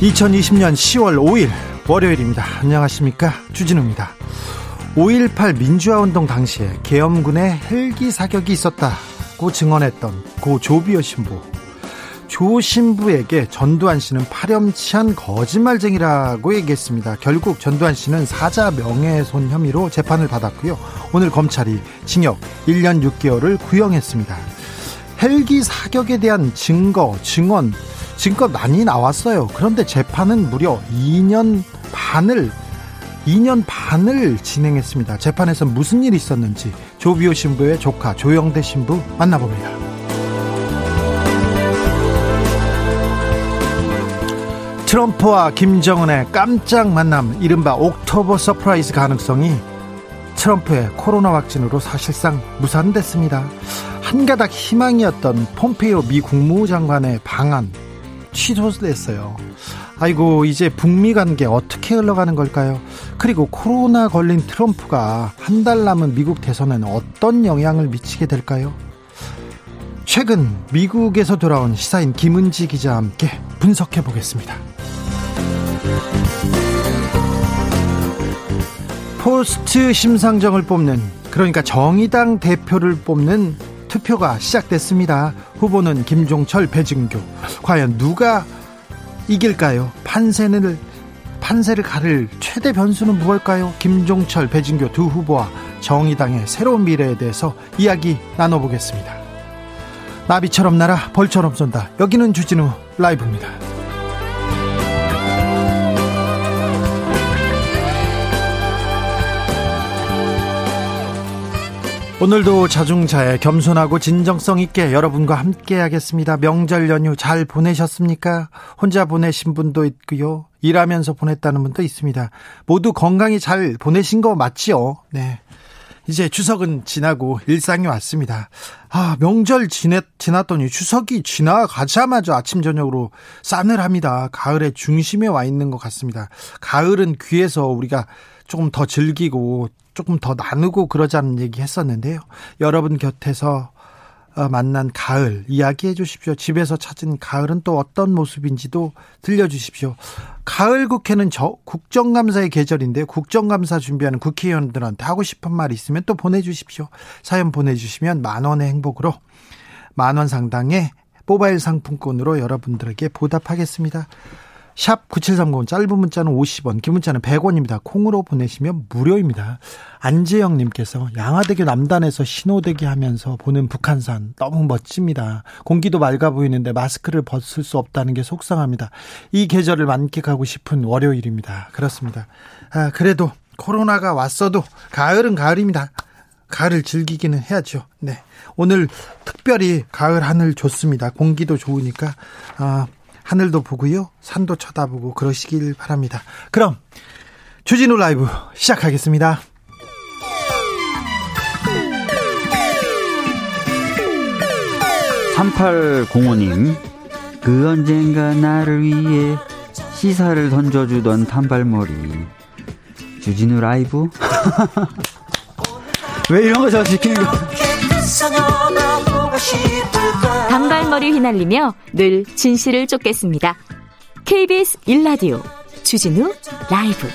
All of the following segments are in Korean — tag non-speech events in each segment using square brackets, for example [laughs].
2020년 10월 5일 월요일입니다. 안녕하십니까. 주진우입니다. 5.18 민주화운동 당시에 계엄군의 헬기 사격이 있었다고 증언했던 고 조비오 신부. 조 신부에게 전두환 씨는 파렴치한 거짓말쟁이라고 얘기했습니다. 결국 전두환 씨는 사자 명예훼손 혐의로 재판을 받았고요. 오늘 검찰이 징역 1년 6개월을 구형했습니다. 헬기 사격에 대한 증거, 증언, 증거 많이 나왔어요. 그런데 재판은 무려 2년 반을 2년 반을 진행했습니다. 재판에서 무슨 일이 있었는지 조비오 신부의 조카 조영대 신부 만나봅니다. 트럼프와 김정은의 깜짝 만남, 이른바 October surprise 가능성이 트럼프의 코로나 확진으로 사실상 무산됐습니다. 한 가닥 희망이었던 폼페이오 미 국무장관의 방안 취소됐어요. 아이고 이제 북미 관계 어떻게 흘러가는 걸까요? 그리고 코로나 걸린 트럼프가 한 달 남은 미국 대선에는 어떤 영향을 미치게 될까요? 최근 미국에서 돌아온 시사인 김은지 기자와 함께 분석해 보겠습니다. 포스트 심상정을 뽑는 그러니까 정의당 대표를 뽑는 투표가 시작됐습니다. 후보는 김종철, 배진교. 과연 누가 이길까요? 판세를 판세를 가를 최대 변수는 무엇일까요? 김종철, 배진교 두 후보와 정의당의 새로운 미래에 대해서 이야기 나눠보겠습니다. 나비처럼 날아 벌처럼 쏜다. 여기는 주진우 라이브입니다. 오늘도 자중자애 겸손하고 진정성 있게 여러분과 함께 하겠습니다. 명절 연휴 잘 보내셨습니까? 혼자 보내신 분도 있고요. 일하면서 보냈다는 분도 있습니다. 모두 건강히 잘 보내신 거 맞지요? 네. 이제 추석은 지나고 일상이 왔습니다. 아, 명절 지냈, 지났더니 추석이 지나가자마자 아침, 저녁으로 싸늘합니다. 가을의 중심에 와 있는 것 같습니다. 가을은 귀에서 우리가 조금 더 즐기고 조금 더 나누고 그러자는 얘기 했었는데요. 여러분 곁에서 어, 만난 가을 이야기해 주십시오. 집에서 찾은 가을은 또 어떤 모습인지도 들려주십시오. 가을 국회는 저 국정감사의 계절인데 국정감사 준비하는 국회의원들한테 하고 싶은 말 있으면 또 보내주십시오. 사연 보내주시면 만 원의 행복으로 만 원 상당의 모바일 상품권으로 여러분들에게 보답하겠습니다. 샵 9730 짧은 문자는 50원 긴 문자는 100원입니다. 콩으로 보내시면 무료입니다. 안재영 님께서 양화대교 남단에서 신호대기 하면서 보는 북한산 너무 멋집니다. 공기도 맑아 보이는데 마스크를 벗을 수 없다는 게 속상합니다. 이 계절을 만끽하고 싶은 월요일입니다. 그렇습니다. 아, 그래도 코로나가 왔어도 가을은 가을입니다. 가을을 즐기기는 해야죠. 네. 오늘 특별히 가을 하늘 좋습니다. 공기도 좋으니까 아, 하늘도 보고요. 산도 쳐다보고 그러시길 바랍니다. 그럼 주진우 라이브 시작하겠습니다. (3805님) 그 언젠가 나를 위해 시사를 던져주던 단발머리 주진우 라이브 [laughs] 왜 이런 거저 시키는 거 단발머리 휘날리며 늘 진실을 쫓겠습니다. KBS 일라디오 주진우 라이브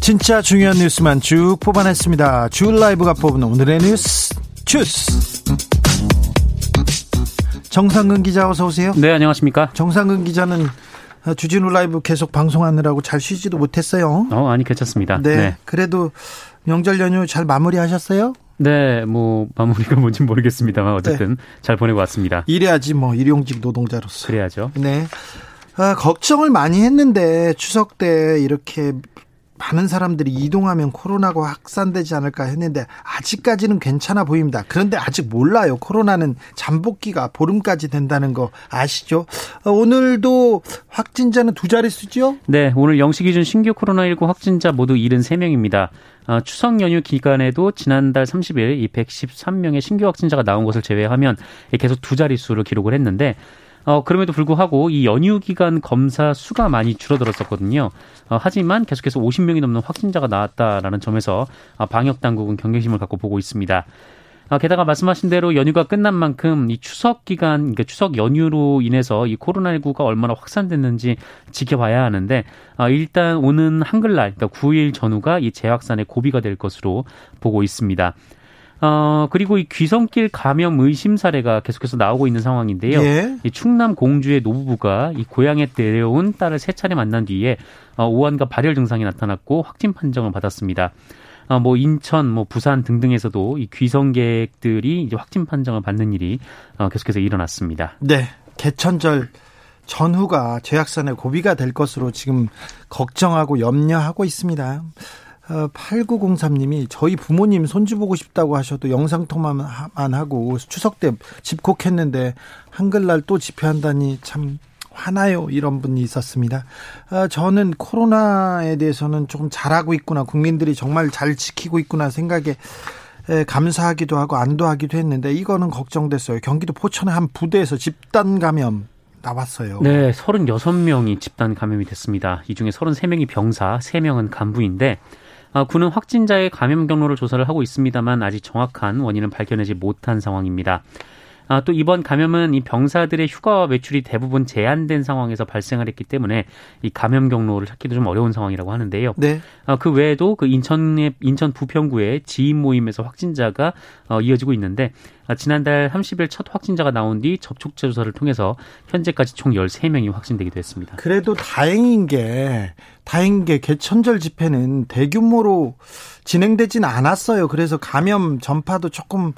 진짜 중요한 뉴스만 쭉 뽑아냈습니다. 주 라이브가 뽑은 오늘의 뉴스 주스. 정상근 기자 어서 오세요. 네, 안녕하십니까? 정상근 기자는 주진우 라이브 계속 방송하느라고 잘 쉬지도 못했어요. 어, 아니 괜찮습니다. 네, 네. 그래도 명절 연휴 잘 마무리하셨어요? 네, 뭐 마무리가 뭔지 모르겠습니다만 어쨌든 네. 잘 보내고 왔습니다. 일해야지 뭐 일용직 노동자로서. 그래야죠. 네. 아, 걱정을 많이 했는데 추석 때 이렇게 많은 사람들이 이동하면 코로나가 확산되지 않을까 했는데 아직까지는 괜찮아 보입니다. 그런데 아직 몰라요. 코로나는 잠복기가 보름까지 된다는 거 아시죠? 어, 오늘도 확진자는 두 자릿수죠? 네, 오늘 영시 기준 신규 코로나19 확진자 모두 73명입니다. 어, 추석 연휴 기간에도 지난달 30일 이 113명의 신규 확진자가 나온 것을 제외하면 계속 두 자릿수를 기록을 했는데 어, 그럼에도 불구하고 이 연휴 기간 검사 수가 많이 줄어들었었거든요. 어, 하지만 계속해서 50명이 넘는 확진자가 나왔다라는 점에서 어, 방역 당국은 경계심을 갖고 보고 있습니다. 아, 게다가 말씀하신 대로 연휴가 끝난 만큼 이 추석 기간, 그러니까 추석 연휴로 인해서 이 코로나19가 얼마나 확산됐는지 지켜봐야 하는데, 아, 일단 오는 한글날, 그러니까 9일 전후가 이 재확산의 고비가 될 것으로 보고 있습니다. 어, 그리고 이 귀성길 감염 의심 사례가 계속해서 나오고 있는 상황인데요. 예. 이 충남 공주의 노부부가 이 고향에 데려온 딸을 세 차례 만난 뒤에 어, 오한과 발열 증상이 나타났고 확진 판정을 받았습니다. 어, 뭐 인천, 뭐 부산 등등에서도 이 귀성객들이 이제 확진 판정을 받는 일이 어, 계속해서 일어났습니다. 네, 개천절 전후가 재확산의 고비가 될 것으로 지금 걱정하고 염려하고 있습니다. 8903님이 어, 저희 부모님 손주 보고 싶다고 하셔도 영상통화만 하고 추석 때 집콕했는데 한글날 또 집회한다니 참 하나요? 이런 분이 있었습니다. 아, 저는 코로나에 대해서는 조금 잘하고 있구나. 국민들이 정말 잘 지키고 있구나 생각에 감사하기도 하고 안도하기도 했는데 이거는 걱정됐어요. 경기도 포천의 한 부대에서 집단 감염 나왔어요. 네, 36명이 집단 감염이 됐습니다. 이 중에 33명이 병사, 3명은 간부인데 아, 군은 확진자의 감염 경로를 조사를 하고 있습니다만 아직 정확한 원인은 밝혀내지 못한 상황입니다. 아, 또 이번 감염은 이 병사들의 휴가 외출이 대부분 제한된 상황에서 발생을 했기 때문에 이 감염 경로를 찾기도 좀 어려운 상황이라고 하는데요. 네. 아, 그 외에도 그 인천의 인천 부평구의 지인 모임에서 확진자가 어, 이어지고 있는데 아, 지난달 30일 첫 확진자가 나온 뒤 접촉자 조사를 통해서 현재까지 총 13명이 확진되기도 했습니다. 그래도 다행인 게 다행인 게 개천절 집회는 대규모로 진행되지는 않았어요. 그래서 감염 전파도 조금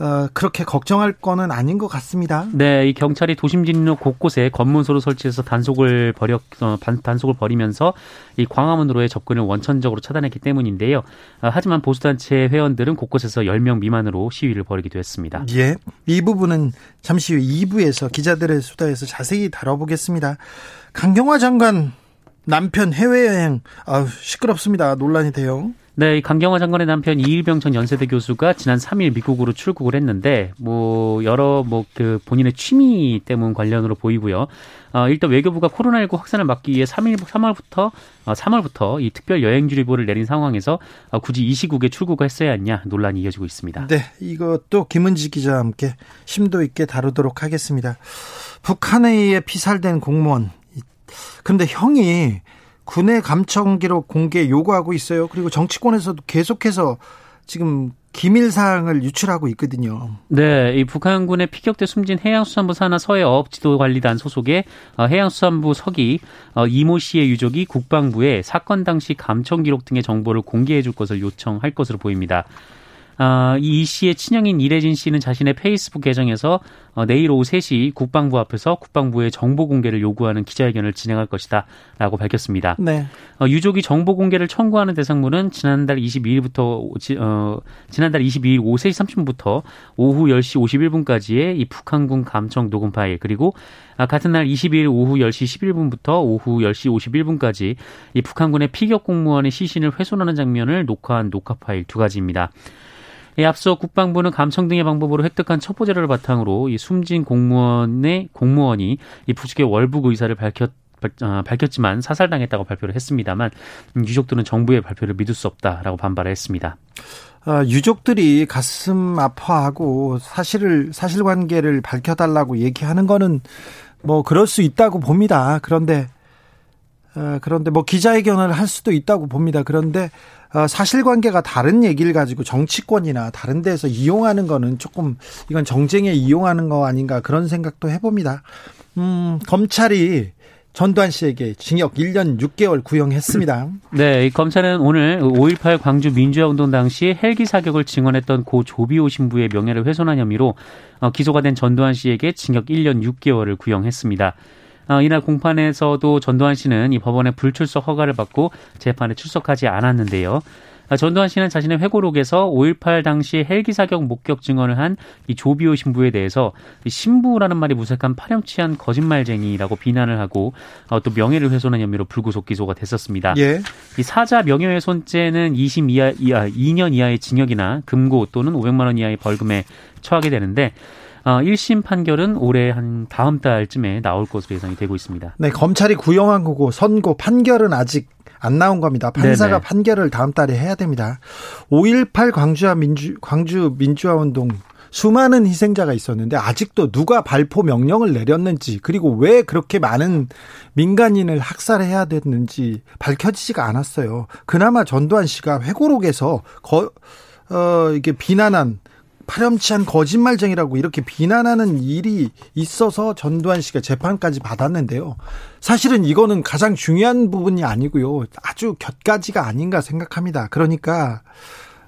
어, 그렇게 걱정할 거는 아닌 것 같습니다. 네, 이 경찰이 도심 진로 곳곳에 검문소를 설치해서 단속을 벌여 어, 단속을 벌이면서 이 광화문으로의 접근을 원천적으로 차단했기 때문인데요. 어, 하지만 보수단체 회원들은 곳곳에서 10명 미만으로 시위를 벌이기도 했습니다. 예, 이 부분은 잠시 후 2부에서 기자들의 수다에서 자세히 다뤄보겠습니다. 강경화 장관 남편 해외여행 아 시끄럽습니다. 논란이 돼요. 네, 강경화 장관의 남편 이일병 전 연세대 교수가 지난 3일 미국으로 출국을 했는데 뭐 여러 뭐 그 본인의 취미 때문 관련으로 보이고요. 어, 일단 외교부가 코로나19 확산을 막기 위해 3일 3월부터 어, 3월부터 이 특별 여행 주의보를 내린 상황에서 어, 굳이 이 시국에 출국을 했어야 했냐 논란이 이어지고 있습니다. 네, 이것도 김은지 기자와 함께 심도 있게 다루도록 하겠습니다. 북한에 의해 피살된 공무원. 그런데 형이 군의 감청 기록 공개 요구하고 있어요. 그리고 정치권에서도 계속해서 지금 기밀 사항을 유출하고 있거든요. 네, 이 북한군의 피격돼 숨진 해양수산부 산하 서해어업지도관리단 소속의 어, 해양수산부 서기 어, 이모 씨의 유족이 국방부에 사건 당시 감청 기록 등의 정보를 공개해 줄 것을 요청할 것으로 보입니다. 아, 이 씨의 친형인 이래진 씨는 자신의 페이스북 계정에서 어, 내일 오후 3시 국방부 앞에서 국방부의 정보 공개를 요구하는 기자회견을 진행할 것이다라고 밝혔습니다. 네. 어, 유족이 정보 공개를 청구하는 대상물은 지난달 22일부터 어, 지난달 22일 오후 3시 30분부터 오후 10시 51분까지의 이 북한군 감청 녹음 파일 그리고 아, 같은 날 22일 오후 10시 11분부터 오후 10시 51분까지 이 북한군의 피격 공무원의 시신을 훼손하는 장면을 녹화한 녹화 파일 두 가지입니다. 이 앞서 국방부는 감청 등의 방법으로 획득한 첩보 자료를 바탕으로 이 숨진 공무원의 공무원이 이 부축의 월북 의사를 밝혔 어, 밝혔지만 사살당했다고 발표를 했습니다만 음, 유족들은 정부의 발표를 믿을 수 없다라고 반발을 했습니다. 어, 유족들이 가슴 아파하고 사실을 사실관계를 밝혀달라고 얘기하는 거는 뭐 그럴 수 있다고 봅니다. 그런데 어, 그런데 뭐 기자회견을 할 수도 있다고 봅니다. 그런데 어, 사실관계가 다른 얘기를 가지고 정치권이나 다른 데서 이용하는 거는 조금 이건 정쟁에 이용하는 거 아닌가 그런 생각도 해봅니다. 음, 검찰이 전두환 씨에게 징역 1년 6개월 구형했습니다. [clears throat] 네, 이 검찰은 오늘 5.18 광주 민주화운동 당시 헬기 사격을 증언했던 고 조비오 신부의 명예를 훼손한 혐의로 어, 기소가 된 전두환 씨에게 징역 1년 6개월을 구형했습니다. 어, 이날 공판에서도 전두환 씨는 이 법원의 불출석 허가를 받고 재판에 출석하지 않았는데요. 아, 전두환 씨는 자신의 회고록에서 5.18 당시 헬기 사격 목격 증언을 한 이 조비오 신부에 대해서 신부라는 말이 무색한 파렴치한 거짓말쟁이라고 비난을 하고 어, 또 명예를 훼손한 혐의로 불구속 기소가 됐었습니다. 예. 이 사자 명예훼손죄는 20 이하, 이하 2년 이하의 징역이나 금고 또는 500만 원 이하의 벌금에 처하게 되는데 어, 1심 판결은 올해 한 다음 달쯤에 나올 것으로 예상이 되고 있습니다. 네, 검찰이 구형한 거고 선고 판결은 아직 안 나온 겁니다. 판사가 네네. 판결을 다음 달에 해야 됩니다. 5.18 광주와 민주, 광주 민주화 운동 수많은 희생자가 있었는데 아직도 누가 발포 명령을 내렸는지 그리고 왜 그렇게 많은 민간인을 학살해야 됐는지 밝혀지지가 않았어요. 그나마 전두환 씨가 회고록에서 거, 어, 이게 비난한 파렴치한 거짓말쟁이라고 이렇게 비난하는 일이 있어서 전두환 씨가 재판까지 받았는데요. 사실은 이거는 가장 중요한 부분이 아니고요. 아주 곁가지가 아닌가 생각합니다. 그러니까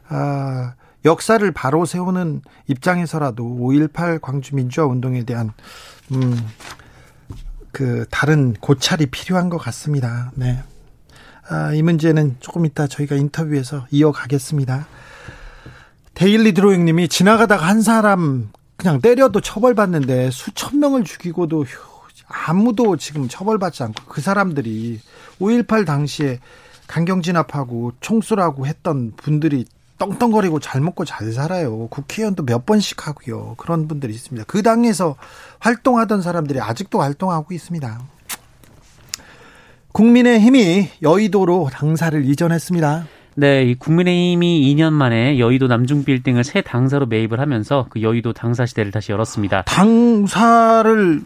아, 역사를 바로 세우는 입장에서라도 5.18 광주 민주화 운동에 대한 음, 그 다른 고찰이 필요한 것 같습니다. 네. 아, 이 문제는 조금 이따 저희가 인터뷰에서 이어가겠습니다. 데일리 드로잉님이 지나가다가 한 사람 그냥 때려도 처벌받는데 수천 명을 죽이고도 휴, 아무도 지금 처벌받지 않고 그 사람들이 5.18 당시에 강경 진압하고 총수라고 했던 분들이 떵떵거리고 잘 먹고 잘 살아요. 국회의원도 몇 번씩 하고요. 그런 분들이 있습니다. 그 당에서 활동하던 사람들이 아직도 활동하고 있습니다. 국민의 힘이 여의도로 당사를 이전했습니다. 네, 이 국민의힘이 2년 만에 여의도 남중 빌딩을 새 당사로 매입을 하면서 그 여의도 당사 시대를 다시 열었습니다. 당사를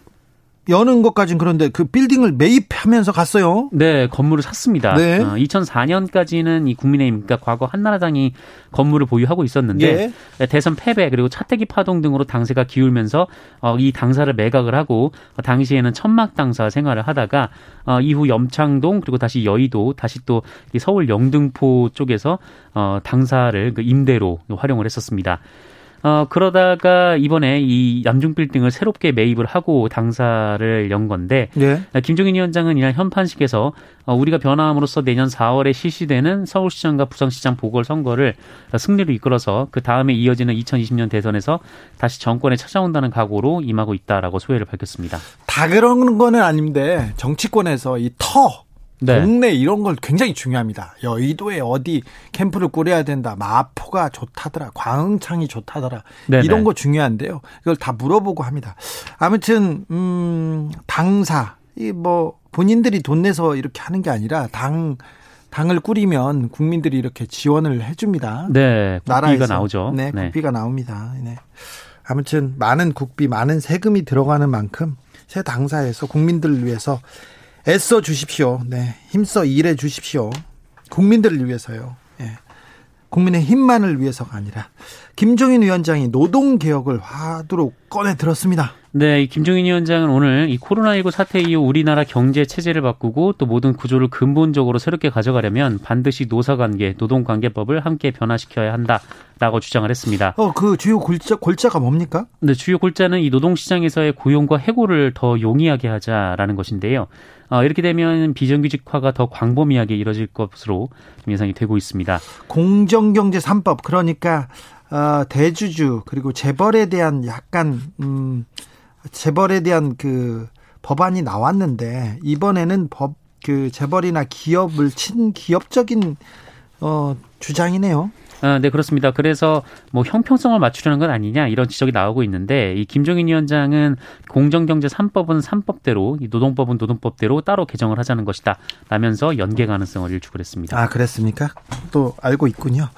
여는 것까진 그런데 그 빌딩을 매입하면서 갔어요. 네, 건물을 샀습니다. 네. 어, 2004년까지는 이 국민의힘, 그러니까 과거 한나라당이 건물을 보유하고 있었는데 예. 대선 패배 그리고 차태기 파동 등으로 당세가 기울면서 어, 이 당사를 매각을 하고 어, 당시에는 천막 당사 생활을 하다가 어, 이후 염창동 그리고 다시 여의도 다시 또이 서울 영등포 쪽에서 어, 당사를 그 임대로 활용을 했었습니다. 어, 그러다가 이번에 이 남중 빌딩을 새롭게 매입을 하고 당사를 연 건데 예. 김종인 위원장은 이날 현판식에서 어, 우리가 변화함으로써 내년 4월에 실시되는 서울시장과 부산시장 보궐선거를 승리로 이끌어서 그 다음에 이어지는 2020년 대선에서 다시 정권에 찾아온다는 각오로 임하고 있다라고 소회를 밝혔습니다. 다 그런 거는 아닌데 정치권에서 이 터, 네. 동네 이런 걸 굉장히 중요합니다. 여의도에 어디 캠프를 꾸려야 된다. 마포가 좋다더라. 광흥창이 좋다더라. 네네. 이런 거 중요한데요. 이걸 다 물어보고 합니다. 아무튼 음 당사 이 뭐 본인들이 돈 내서 이렇게 하는 게 아니라 당 당을 꾸리면 국민들이 이렇게 지원을 해줍니다. 네, 국비가 나라에서. 나오죠. 네, 국비가 나옵니다. 네. 아무튼 많은 국비, 많은 세금이 들어가는 만큼 새 당사에서 국민들을 위해서 애써 주십시오. 네, 힘써 일해 주십시오. 국민들을 위해서요. 예. 국민의 힘만을 위해서가 아니라 김종인 위원장이 노동 개혁을 화두로 꺼내 들었습니다. 네, 이 김종인 위원장은 오늘 이 코로나19 사태 이후 우리나라 경제 체제를 바꾸고 또 모든 구조를 근본적으로 새롭게 가져가려면 반드시 노사관계, 노동관계법을 함께 변화시켜야 한다라고 주장을 했습니다. 어, 그 주요 골자, 골자가 뭡니까? 근데 주요 골자는 이 노동시장에서의 고용과 해고를 더 용이하게 하자라는 것인데요. 어, 이렇게 되면 비정규직화가 더 광범위하게 이뤄질 것으로 좀 예상이 되고 있습니다. 공정경제 3법 그러니까 어, 대주주 그리고 재벌에 대한 약간 음, 재벌에 대한 그 법안이 나왔는데 이번에는 법 그 재벌이나 기업을 친기업적인 어, 주장이네요. 아, 네, 그렇습니다. 그래서 뭐 형평성을 맞추려는 건 아니냐 이런 지적이 나오고 있는데 이 김종인 위원장은 공정경제 3법은 3법대로 이 노동법은 노동법대로 따로 개정을 하자는 것이다. 라면서 연계 가능성을 일축을 했습니다. 아 그랬습니까? 또 알고 있군요.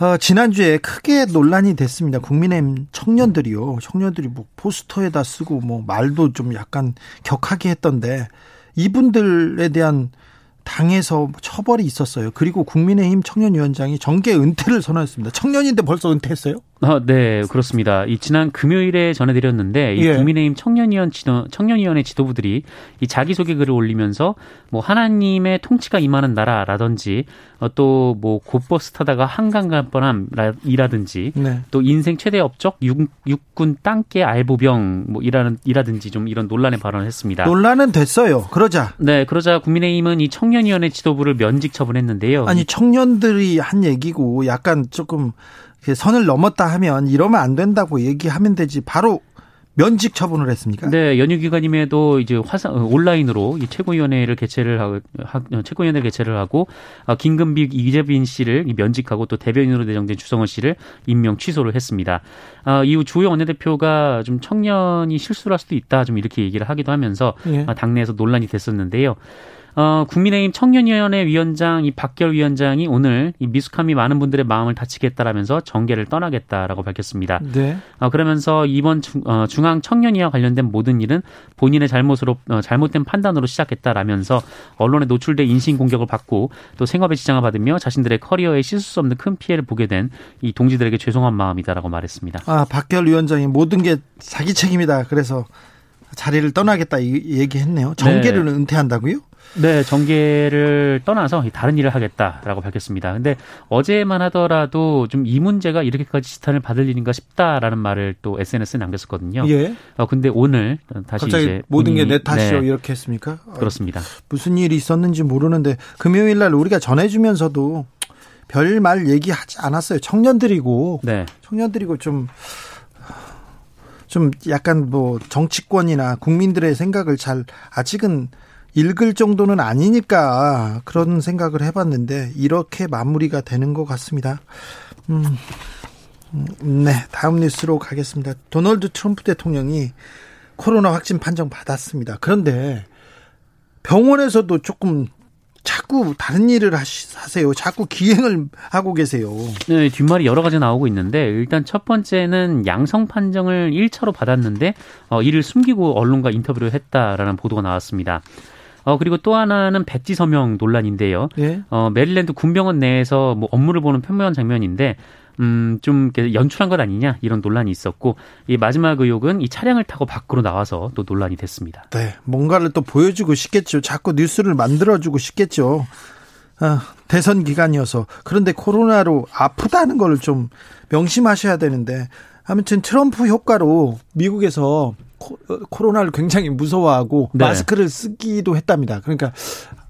어, 지난주에 크게 논란이 됐습니다. 국민의힘 청년들이요. 청년들이 뭐 포스터에다 쓰고 뭐 말도 좀 약간 격하게 했던데 이분들에 대한 당에서 처벌이 있었어요. 그리고 국민의힘 청년위원장이 정계 은퇴를 선언했습니다. 청년인데 벌써 은퇴했어요? 아, 네, 그렇습니다. 이 지난 금요일에 전해드렸는데 이 예. 국민의힘 청년위원 지도 청년위원회 지도부들이 이 자기소개 글을 올리면서 뭐 하나님의 통치가 임하는 나라라든지 어, 또뭐 곧버스 타다가 한강 갈 뻔함이라든지 네. 또 인생 최대 업적 육, 육군 땅개 알보병 뭐 이라는 이라든지 좀 이런 논란의 발언을 했습니다. 논란은 됐어요. 그러자 네, 그러자 국민의힘은 이 청년위원회 지도부를 면직 처분했는데요. 아니 청년들이 한 얘기고 약간 조금 선을 넘었다 하면 이러면 안 된다고 얘기하면 되지 바로 면직 처분을 했습니까? 네, 연휴 기간임에도 이제 화상 어, 온라인으로 이 최고위원회를 개최를 하고 최고위원회 개최를 하고 어, 김금비 이재빈 씨를 이 면직하고 또 대변인으로 내정된 주성원 씨를 임명 취소를 했습니다. 어, 이후 주호영 원내대표가 좀 청년이 실수를 할 수도 있다 좀 이렇게 얘기를 하기도 하면서 예. 어, 당내에서 논란이 됐었는데요. 어, 국민의힘 청년위원회 위원장 이 박결 위원장이 오늘 이 미숙함이 많은 분들의 마음을 다치겠다라면서 정계를 떠나겠다라고 밝혔습니다. 네. 어, 그러면서 이번 중, 어, 중앙 청년위와 관련된 모든 일은 본인의 잘못으로 어, 잘못된 판단으로 시작했다라면서 언론에 노출돼 인신 공격을 받고 또 생업에 지장을 받으며 자신들의 커리어에 씻을 수 없는 큰 피해를 보게 된 이 동지들에게 죄송한 마음이다라고 말했습니다. 아 박결 위원장이 모든 게 자기 책임이다. 그래서 자리를 떠나겠다 이 얘기했네요. 정계를 은퇴한다고요? 네, 정계를 떠나서 다른 일을 하겠다라고 밝혔습니다. 근데 어제만 하더라도 좀 이 문제가 이렇게까지 지탄을 받을 일인가 싶다라는 말을 또 SNS에 남겼었거든요. 예. 어, 근데 오늘 다시 이제 모든 게 내 탓이요 네, 이렇게 했습니까? 아, 그렇습니다. 무슨 일이 있었는지 모르는데 금요일 날 우리가 전해주면서도 별 말 얘기하지 않았어요. 청년들이고 네. 청년들이고 좀. 좀 약간 뭐 정치권이나 국민들의 생각을 잘 아직은 읽을 정도는 아니니까 그런 생각을 해봤는데 이렇게 마무리가 되는 것 같습니다. 음, 음, 네, 다음 뉴스로 가겠습니다. 도널드 트럼프 대통령이 코로나 확진 판정 받았습니다. 그런데 병원에서도 조금 자꾸 다른 일을 하세요. 자꾸 기행을 하고 계세요. 네, 뒷말이 여러 가지 나오고 있는데 일단 첫 번째는 양성 판정을 1차로 받았는데 어, 이를 숨기고 언론과 인터뷰를 했다라는 보도가 나왔습니다. 어, 그리고 또 하나는 백지 서명 논란인데요. 예. 어, 메릴랜드 군병원 내에서 뭐 업무를 보는 편묘한 장면인데 음, 좀 연출한 것 아니냐 이런 논란이 있었고 이 마지막 의혹은 이 차량을 타고 밖으로 나와서 또 논란이 됐습니다. 네, 뭔가를 또 보여주고 싶겠죠. 자꾸 뉴스를 만들어주고 싶겠죠. 아, 대선 기간이어서 그런데 코로나로 아프다는 걸 좀 명심하셔야 되는데 아무튼 트럼프 효과로 미국에서 코, 어, 코로나를 굉장히 무서워하고 네. 마스크를 쓰기도 했답니다. 그러니까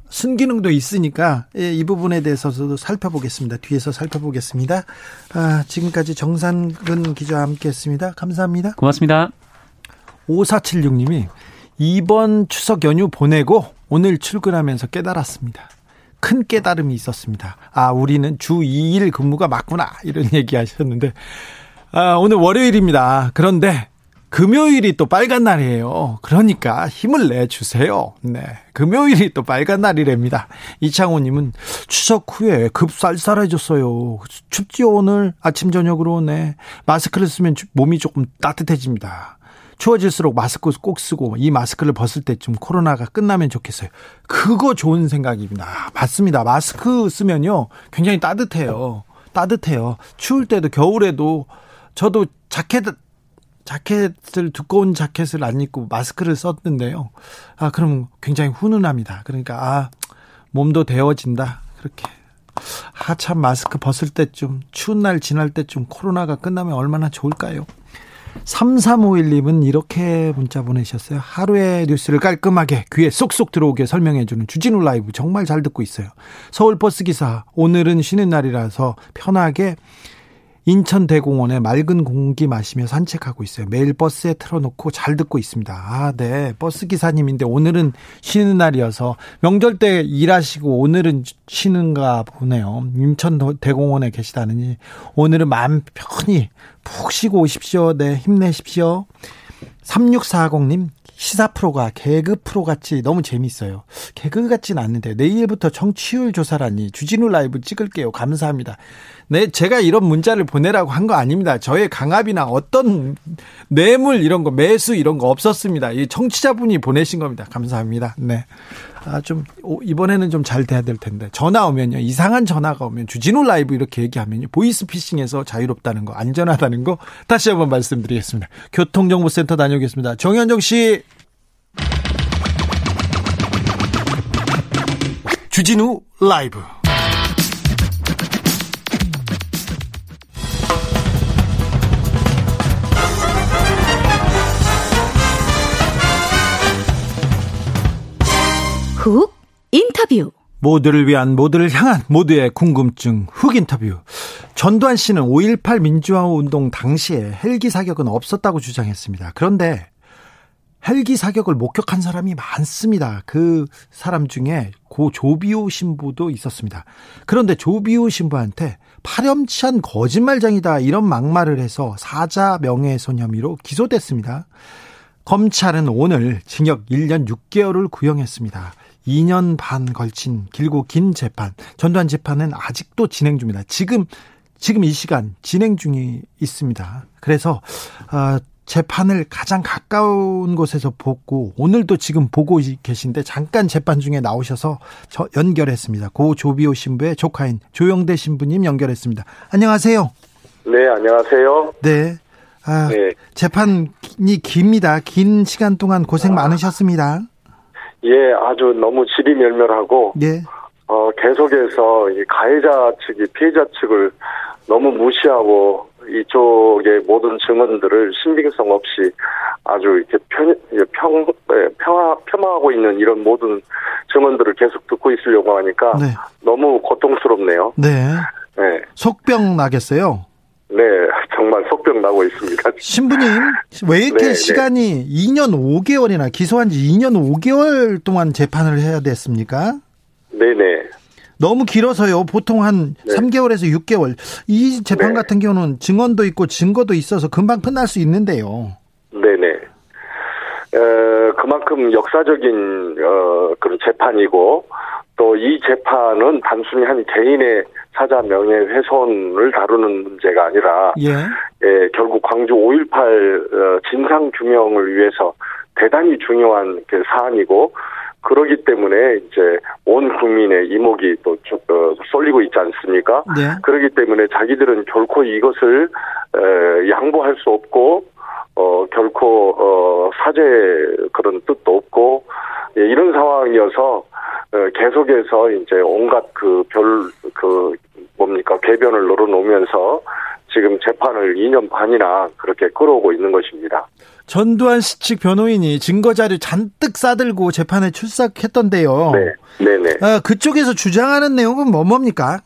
순기능도 있으니까 예, 이 부분에 대해서도 살펴보겠습니다. 뒤에서 살펴보겠습니다. 아, 지금까지 정산근 기자와 함께했습니다. 감사합니다. 고맙습니다. 5476님이 이번 추석 연휴 보내고 오늘 출근하면서 깨달았습니다. 큰 깨달음이 있었습니다. 아, 우리는 주 2일 근무가 맞구나. 이런 [laughs] 얘기 하셨는데, 아, 오늘 월요일입니다. 그런데 금요일이 또 빨간 날이에요. 그러니까 힘을 내주세요. 네. 금요일이 또 빨간 날이랍니다. 이창호님은 추석 후에 급 쌀쌀해졌어요. 춥지요, 오늘? 아침, 저녁으로, 네. 마스크를 쓰면 몸이 조금 따뜻해집니다. 추워질수록 마스크 꼭 쓰고 이 마스크를 벗을 때쯤 코로나가 끝나면 좋겠어요. 그거 좋은 생각입니다. 맞습니다. 마스크 쓰면요. 굉장히 따뜻해요. 따뜻해요. 추울 때도 겨울에도 저도 자켓 자켓을 두꺼운 자켓을 안 입고 마스크를 썼는데요. 아, 그럼 굉장히 훈훈합니다. 그러니까 아, 몸도 데워진다. 그렇게 하참 마스크 벗을 때쯤 추운 날 지날 때쯤 코로나가 끝나면 얼마나 좋을까요? 3351님은 이렇게 문자 보내셨어요. 하루의 뉴스를 깔끔하게 귀에 쏙쏙 들어오게 설명해주는 주진우 라이브 정말 잘 듣고 있어요. 서울 버스기사 오늘은 쉬는 날이라서 편하게 인천대공원에 맑은 공기 마시며 산책하고 있어요. 매일 버스에 틀어놓고 잘 듣고 있습니다. 아, 네. 버스 기사님인데 오늘은 쉬는 날이어서 명절 때 일하시고 오늘은 쉬는가 보네요. 인천대공원에 계시다느니 오늘은 마음 편히 푹 쉬고 오십시오. 네, 힘내십시오. 3640님, 시사 프로가 개그 프로 같이 너무 재밌어요. 개그 같진 않는데 내일부터 청취율 조사라니 주진우 라이브 찍을게요. 감사합니다. 네, 제가 이런 문자를 보내라고 한 거 아닙니다. 저의 강압이나 어떤 뇌물 이런 거, 매수 이런 거 없었습니다. 이 청취자분이 보내신 겁니다. 감사합니다. 네. 아, 좀, 이번에는 좀 잘 돼야 될 텐데. 전화 오면요. 이상한 전화가 오면 주진우 라이브 이렇게 얘기하면요. 보이스피싱에서 자유롭다는 거, 안전하다는 거 다시 한번 말씀드리겠습니다. 교통정보센터 다녀오겠습니다. 정현정 씨. 주진우 라이브. 훅 인터뷰. 모두를 위한 모두를 향한 모두의 궁금증 훅 인터뷰. 전두환 씨는 5.18 민주화 운동 당시에 헬기 사격은 없었다고 주장했습니다. 그런데 헬기 사격을 목격한 사람이 많습니다. 그 사람 중에 고 조비오 신부도 있었습니다. 그런데 조비오 신부한테 파렴치한 거짓말장이다 이런 막말을 해서 사자 명예훼손 혐의로 기소됐습니다. 검찰은 오늘 징역 1년 6개월을 구형했습니다. 2년 반 걸친 길고 긴 재판, 전두환 재판은 아직도 진행 중입니다. 지금 지금 이 시간 진행 중이 있습니다. 그래서 어, 재판을 가장 가까운 곳에서 보고 오늘도 지금 보고 계신데 잠깐 재판 중에 나오셔서 저 연결했습니다. 고 조비오 신부의 조카인 조영대 신부님 연결했습니다. 안녕하세요. 네, 안녕하세요. 네. 아, 네. 재판이 깁니다. 긴 시간 동안 고생 아. 많으셨습니다. 예, 아주 너무 질이 멸멸하고 예. 어, 계속해서 이 가해자 측이 피해자 측을 너무 무시하고 이쪽의 모든 증언들을 신빙성 없이 아주 이렇게 편, 평, 예, 평화, 폄하하고 있는 이런 모든 증언들을 계속 듣고 있으려고 하니까 네. 너무 고통스럽네요. 네. 네. 속병 나겠어요? 네, 정말 속병 나고 있습니다. 신부님, 왜 이렇게 네, 네. 시간이 네. 2년 5개월이나 기소한 지 2년 5개월 동안 재판을 해야 됐습니까? 네네. 너무 길어서요. 보통 한 네. 3개월에서 6개월. 이 재판 네. 같은 경우는 증언도 있고 증거도 있어서 금방 끝날 수 있는데요. 네네. 어, 그만큼 역사적인 어, 그런 재판이고 또 이 재판은 단순히 한 개인의 사자 명예훼손을 다루는 문제가 아니라 예. 예 결국 광주 5.18 어, 진상 규명을 위해서 대단히 중요한 그 사안이고 그러기 때문에 이제 온 국민의 이목이 또 어, 쏠리고 있지 않습니까? 네. 그러기 때문에 자기들은 결코 이것을 에, 양보할 수 없고 어 결코 어 사죄 그런 뜻도 없고 예, 이런 상황이어서 어, 계속해서 이제 온갖 그 별그 그 뭡니까 개변을 늘어놓으면서 지금 재판을 2년 반이나 그렇게 끌어오고 있는 것입니다. 전두환 씨 측 변호인이 증거 자료 잔뜩 싸들고 재판에 출석했던데요. 네, 네, 네. 아, 그쪽에서 주장하는 내용은 뭐 뭡니까?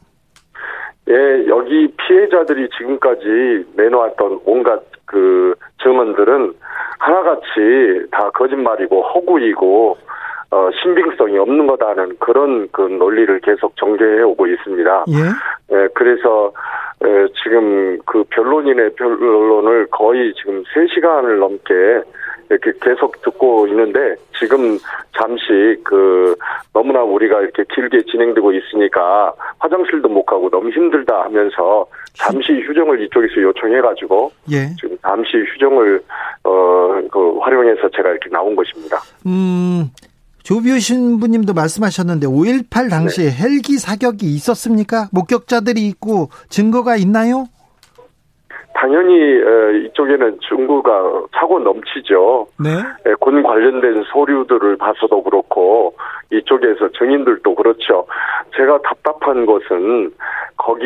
예, 여기 피해자들이 지금까지 내놓았던 온갖 그 증언들은 하나같이 다 거짓말이고 허구이고 어, 신빙성이 없는 거다는 그런 그 논리를 계속 전개해 오고 있습니다. 예. 예 그래서 에, 지금 그 변론인의 변론을 거의 지금 3시간을 넘게 이렇게 계속 듣고 있는데 지금 잠시 그 너무나 우리가 이렇게 길게 진행되고 있으니까 화장실도 못 가고 너무 힘들다 하면서 잠시 휴정을 이쪽에서 요청해 가지고 예. 지금 잠시 휴정을 어그 활용해서 제가 이렇게 나온 것입니다. 음. 조비오 신부님도 말씀하셨는데 5.18 당시에 네. 헬기 사격이 있었습니까? 목격자들이 있고 증거가 있나요? 당연히 이쪽에는 증거가 차고 넘치죠. 네. 군 관련된 소류들을 봐서도 그렇고 이쪽에서 증인들도 그렇죠. 제가 답답한 것은 거기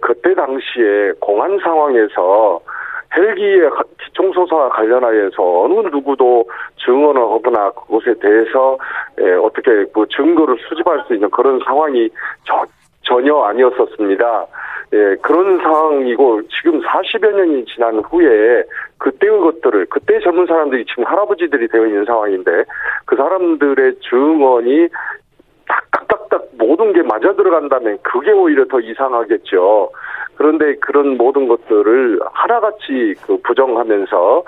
그때 당시에 공안 상황에서 헬기의 기총소사와 관련하여서 어느 누구도 증언을 하거나 그것에 대해서 어떻게 그 증거를 수집할 수 있는 그런 상황이 저, 전혀 아니었었습니다. 예, 그런 상황이고 지금 40여 년이 지난 후에 그때의 것들을 그때 젊은 사람들이 지금 할아버지들이 되어 있는 상황인데 그 사람들의 증언이 딱딱딱딱 모든 게 맞아 들어간다면 그게 오히려 더 이상하겠죠. 그런데 그런 모든 것들을 하나같이 그 부정하면서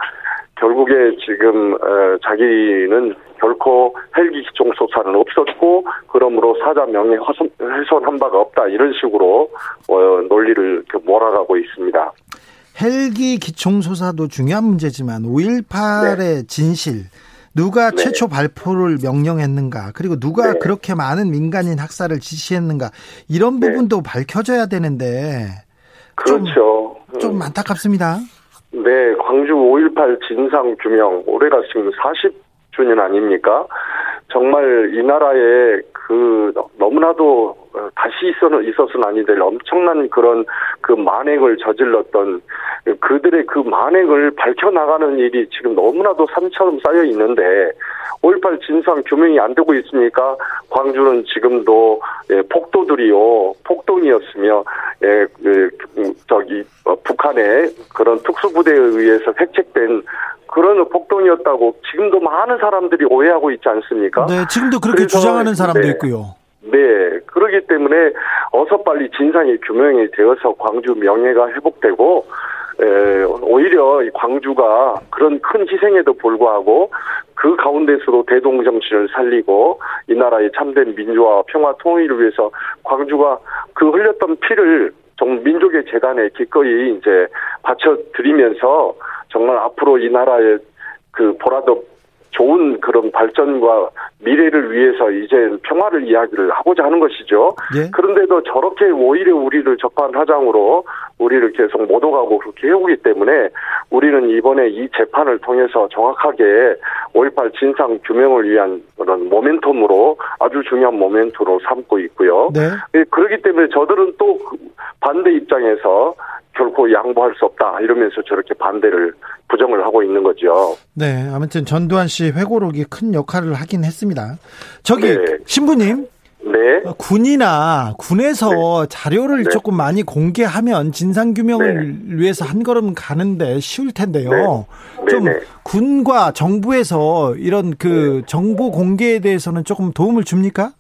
결국에 지금 어, 자기는 결코 헬기 기총 소사는 없었고 그러므로 사자 명예 훼손, 훼손한 바가 없다 이런 식으로 어, 논리를 몰아가고 있습니다. 헬기 기총 소사도 중요한 문제지만 5.18의 네. 진실 누가 네. 최초 발포를 명령했는가 그리고 누가 네. 그렇게 많은 민간인 학살을 지시했는가 이런 네. 부분도 밝혀져야 되는데 그렇죠. 좀, 좀 안타깝습니다. 네, 광주 5.18 진상 규명 올해가 지금 40주년 아닙니까? 정말 이 나라에 그 너무나도 다시 있어는 있어서는 아니 될 엄청난 그런 그 만행을 저질렀던 그들의 그 만행을 밝혀 나가는 일이 지금 너무나도 산처럼 쌓여 있는데 5.18 진상 규명이 안 되고 있으니까 광주는 지금도 예, 폭도들이요 폭동이었으며 예, 그, 저기 어, 북한의 그런 특수부대에 의해서 획책된 그런 폭동이었다고 지금도 많은 사람들이 오해하고 있지 않습니까? 네, 지금도 그렇게 주장하는 사람도 네, 있고요. 네, 그러기 때문에 어서 빨리 진상이 규명이 되어서 광주 명예가 회복되고 에, 오히려 광주가 그런 큰 희생에도 불구하고 그 가운데서도 대동 정신을 살리고 이 나라의 참된 민주화 평화 통일을 위해서 광주가 그 흘렸던 피를 정 민족의 재단에 기꺼이 이제 바쳐 드리면서 정말 앞으로 이 나라의 그 보라도 좋은 그런 발전과 미래를 위해서 이제 평화를 이야기를 하고자 하는 것이죠. 예? 그런데도 저렇게 오히려 우리를 적반하장으로 우리를 계속 못 오가고 그렇게 해오기 때문에 우리는 이번에 이 재판을 통해서 정확하게 5.18 진상 규명을 위한 그런 모멘텀으로 아주 중요한 모멘텀으로 삼고 있고요. 네. 예, 그렇기 때문에 저들은 또 반대 입장에서 결코 양보할 수 없다 이러면서 저렇게 반대를 부정을 하고 있는 거죠. 네, 아무튼 전두환 씨 회고록이 큰 역할을 하긴 했습니다. 저기 네. 신부님. 네. 어, 군이나 군에서 네. 자료를 네. 조금 많이 공개하면 진상 규명을 네. 위해서 한 걸음 가는데 쉬울 텐데요. 네. 좀 네, 군과 정부에서 이런 그 정보 공개에 대해서는 조금 도움을 줍니까?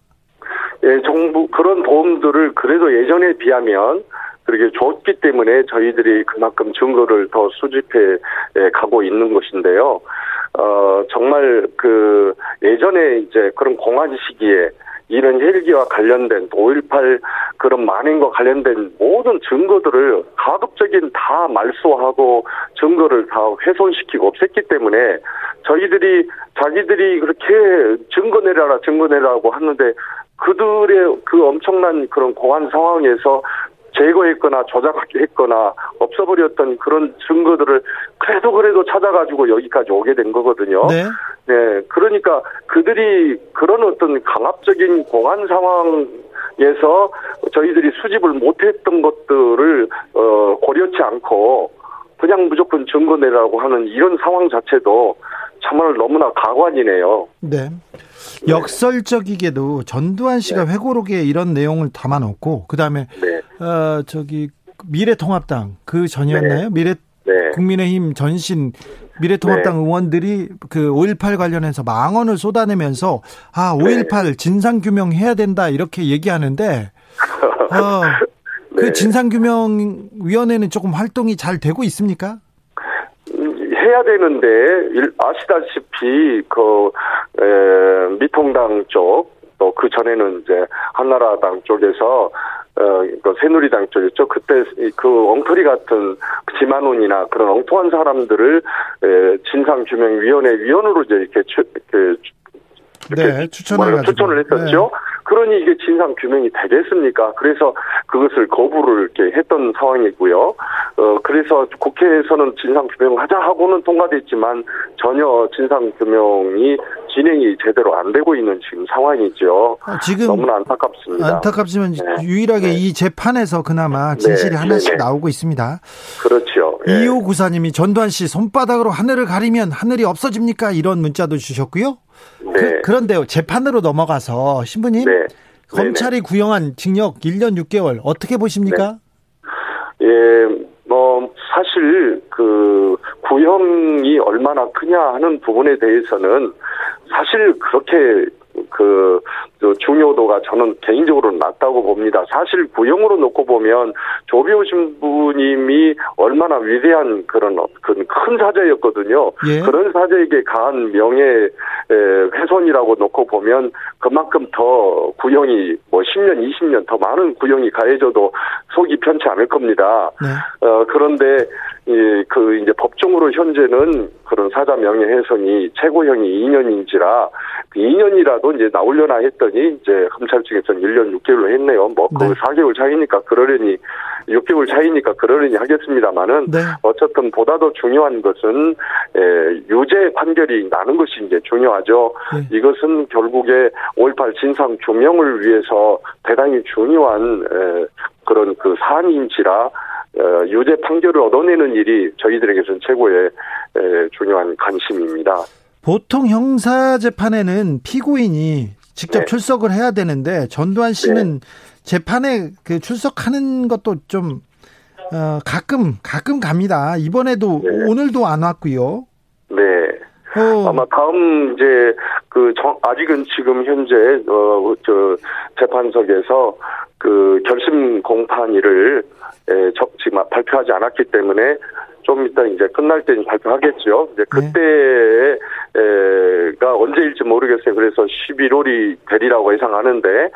예, 정부 그런 도움들을 그래도 예전에 비하면 그렇게 줬기 때문에 저희들이 그만큼 증거를 더 수집해 가고 있는 것인데요. 어, 정말 그 예전에 이제 그런 공안 시기에 이런 헬기와 관련된 5.18 그런 만행과 관련된 모든 증거들을 가급적인 다 말소하고 증거를 다 훼손시키고 없앴기 때문에 저희들이 자기들이 그렇게 증거 내라라 증거 내라고 하는데 그들의 그 엄청난 그런 공안 상황에서 제거했거나 조작했거나 없어버렸던 그런 증거들을 그래도 그래도 찾아가지고 여기까지 오게 된 거거든요. 네. 네. 그러니까 그들이 그런 어떤 강압적인 공안 상황에서 저희들이 수집을 못했던 것들을 어, 고려치 않고 그냥 무조건 증거 내라고 하는 이런 상황 자체도 정말 너무나 가관이네요. 네. 역설적이게도 전두환 씨가 네. 회고록에 이런 내용을 담아놓고 그다음에 네. 어 저기 미래통합당 그 전이었나요? 네. 미래 네. 국민의힘 전신 미래통합당 네. 의원들이 그 5.18 관련해서 망언을 쏟아내면서 아 5.18 진상 규명 해야 된다 이렇게 얘기하는데 어, [laughs] 그 진상 규명 위원회는 조금 활동이 잘 되고 있습니까? 해야 되는데 아시다시피 그 에, 미통당 쪽 또 그 전에는 이제 한나라당 쪽에서 어, 그 새누리당 쪽이었죠. 그때 그 엉터리 같은 지만원이나 그런 엉뚱한 사람들을 에, 진상규명위원회 위원으로 이제 이렇게 추, 그, 네, 추천을 추천을 했었죠. 네. 그러니 이게 진상 규명이 되겠습니까? 그래서 그것을 거부를 이렇게 했던 상황이고요. 어 그래서 국회에서는 진상 규명을 하자 하고는 통과됐지만 전혀 진상 규명이 진행이 제대로 안 되고 있는 지금 상황이죠. 아, 지금 너무나 안타깝습니다. 안타깝지만 네. 유일하게 네. 이 재판에서 그나마 진실이 네. 하나씩 네, 네. 나오고 있습니다. 그렇죠. 예. 이호 구사님이 전두환 씨 손바닥으로 하늘을 가리면 하늘이 없어집니까? 이런 문자도 주셨고요. 네. 그, 런데요 재판으로 넘어가서 신부님 네. 검찰이 네네. 구형한 징역 1년 6개월 어떻게 보십니까? 네. 예, 뭐 사실 그 구형이 얼마나 크냐 하는 부분에 대해서는 사실 그렇게 그, 그 중요도가 저는 개인적으로 낮다고 봅니다. 사실 구형으로 놓고 보면 조비오 신부님이 얼마나 위대한 그런 큰 사제였거든요. 예. 그런 사제에게 가한 명예 훼손이라고 놓고 보면 그만큼 더 구형이 뭐 10년, 20년 더 많은 구형이 가해져도 속이 편치 않을 겁니다. 네. 어, 그런데 이, 그, 이제 법정으로 현재는 그런 사자 명예훼손이 최고형이 2년인지라 그 2년이라도 이제 나오려나 했더니 이제 검찰 측에서는 1년 6개월로 했네요. 뭐, 네. 그 4개월 차이니까 그러려니 6개월 차이니까 그러려니 하겠습니다만은 네. 어쨌든 보다 더 중요한 것은 에, 유죄 판결이 나는 것이 이제 중요하죠. 네. 이것은 결국에 5.18 진상 규명을 위해서 대단히 중요한 에, 그런 그 사안인지라 어, 유죄 판결을 얻어내는 일이 저희들에게서는 최고의 중요한 관심입니다. 보통 형사 재판에는 피고인이 직접 네. 출석을 해야 되는데 전두환 씨는 네. 재판에 그 출석하는 것도 좀 어, 가끔 가끔 갑니다. 이번에도 네. 오늘도 안 왔고요. 네. 어. 아마 다음 이제 그 정, 아직은 지금 현재 어저 재판석에서 그 결심 공판일을 에, 저, 지금 발표하지 않았기 때문에 좀 이따 이제 끝날 때 발표하겠죠. 이제 그때가 네. 언제일지 모르겠어요. 그래서 11월이 되리라고 예상하는데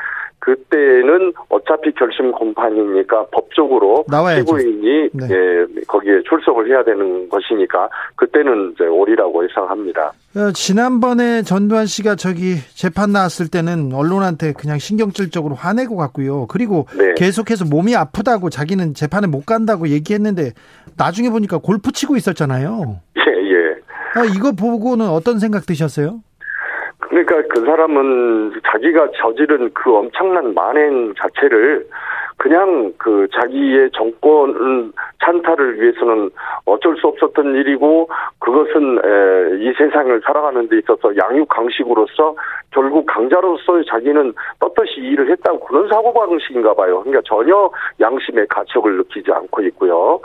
그때는 어차피 결심 공판이니까 법적으로 나와야죠. 피고인이 네. 예, 거기에 출석을 해야 되는 것이니까 그때는 이제 올이라고 예상합니다. 어, 지난번에 전두환 씨가 저기 재판 나왔을 때는 언론한테 그냥 신경질적으로 화내고 갔고요. 그리고 네. 계속해서 몸이 아프다고 자기는 재판에 못 간다고 얘기했는데 나중에 보니까 골프 치고 있었잖아요. 예, 예. 아, 이거 보고는 어떤 생각 드셨어요? 그러니까 그 사람은 자기가 저지른 그 엄청난 만행 자체를 그냥 그 자기의 정권 찬탈을 위해서는 어쩔 수 없었던 일이고 그것은 이 세상을 살아가는 데 있어서 양육 강식으로서 결국 강자로서 자기는 떳떳이 일을 했다고 그런 사고방식인가 봐요. 그러니까 전혀 양심의 가책을 느끼지 않고 있고요.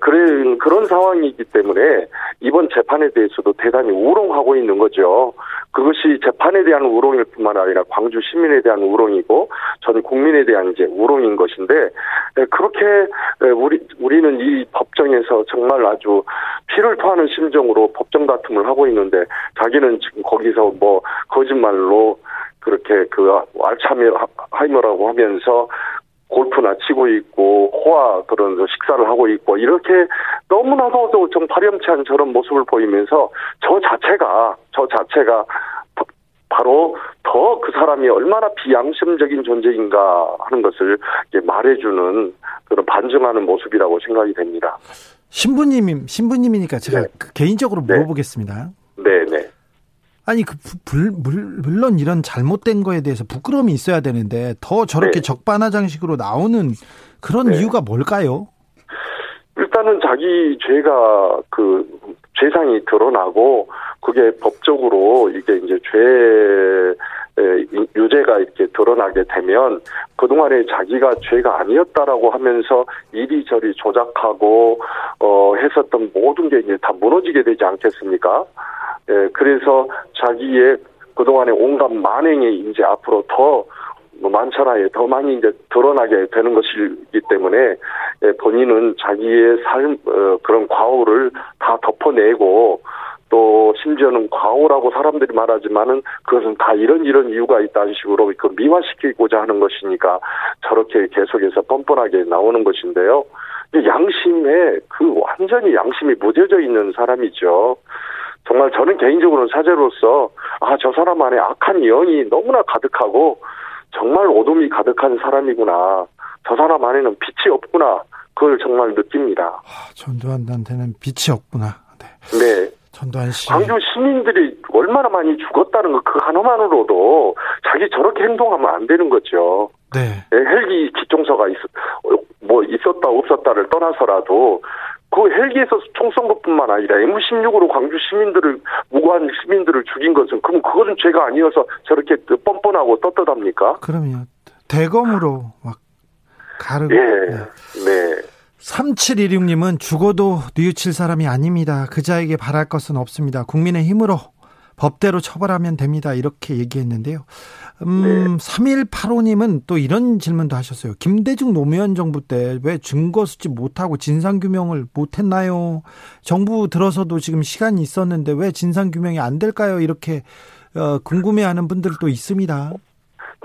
그런, 그런 상황이기 때문에 이번 재판에 대해서도 대단히 우롱하고 있는 거죠. 그것이 재판에 대한 우롱일 뿐만 아니라 광주 시민에 대한 우롱이고 전 국민에 대한 이제 우롱인 것인데 그렇게 우리 우리 는 이 법정에서 정말 아주 피를 토하는 심정으로 법정 다툼을 하고 있는데 자기는 지금 거기서 뭐 거짓말로 그렇게 그 알츠하이머라고 하면서 골프나 치고 있고 호화 그런 식사를 하고 있고 이렇게 너무나도 좀 파렴치한 저런 모습을 보이면서 저 자체가 저 자체가 바로 더 그 사람이 얼마나 비양심적인 존재인가 하는 것을 말해주는 그런 반증하는 모습이라고 생각이 됩니다. 신부님 신부님이니까 제가 네. 그 개인적으로 네. 물어보겠습니다. 네, 네. 아니 그 불, 물론 이런 잘못된 거에 대해서 부끄러움이 있어야 되는데 더 저렇게 네. 적반하장식으로 나오는 그런 네. 이유가 뭘까요? 일단은 자기 죄가 그 죄상이 드러나고 그게 법적으로 이게 이제 죄 유죄가 이렇게 드러나게 되면 그동안에 자기가 죄가 아니었다라고 하면서 이리저리 조작하고 어 했었던 모든 게 이제 다 무너지게 되지 않겠습니까? 예, 그래서 자기의 그동안의 온갖 만행이 이제 앞으로 더 많잖아요. 더 많이 이제 드러나게 되는 것이기 때문에 예, 본인은 자기의 삶 어, 그런 과오를 다 덮어내고 또 심지어는 과오라고 사람들이 말하지만은 그것은 다 이런 이런 이유가 있다는 식으로 그 미화시키고자 하는 것이니까 저렇게 계속해서 뻔뻔하게 나오는 것인데요. 양심에 그 완전히 양심이 무뎌져 있는 사람이죠. 정말 저는 개인적으로 사제로서 아 저 사람 안에 악한 영이 너무나 가득하고 정말 어둠이 가득한 사람이구나. 저 사람 안에는 빛이 없구나. 그걸 정말 느낍니다. 아, 전두환한테는 빛이 없구나. 네. 네. 전두환 씨. 광주 시민들이 얼마나 많이 죽었다는 거 그 하나만으로도 자기 저렇게 행동하면 안 되는 거죠. 네. 네 헬기 기총서가 있, 뭐 있었다 없었다를 떠나서라도 그 헬기에서 총 쏜 것뿐만 아니라 M16으로 광주 시민들을 무고한 시민들을 죽인 것은 그럼 그것은 죄가 아니어서 저렇게 뻔뻔하고 떳떳합니까? 그럼요. 대검으로 막 가르고. 예. 네. 네. 3716님은 죽어도 뉘우칠 사람이 아닙니다. 그자에게 바랄 것은 없습니다. 국민의 힘으로 법대로 처벌하면 됩니다. 이렇게 얘기했는데요. 음, 네. 3185님은 또 이런 질문도 하셨어요. 김대중 노무현 정부 때 왜 증거 수집 못하고 진상규명을 못했나요? 정부 들어서도 지금 시간이 있었는데 왜 진상규명이 안 될까요? 이렇게 어, 궁금해하는 분들도 있습니다.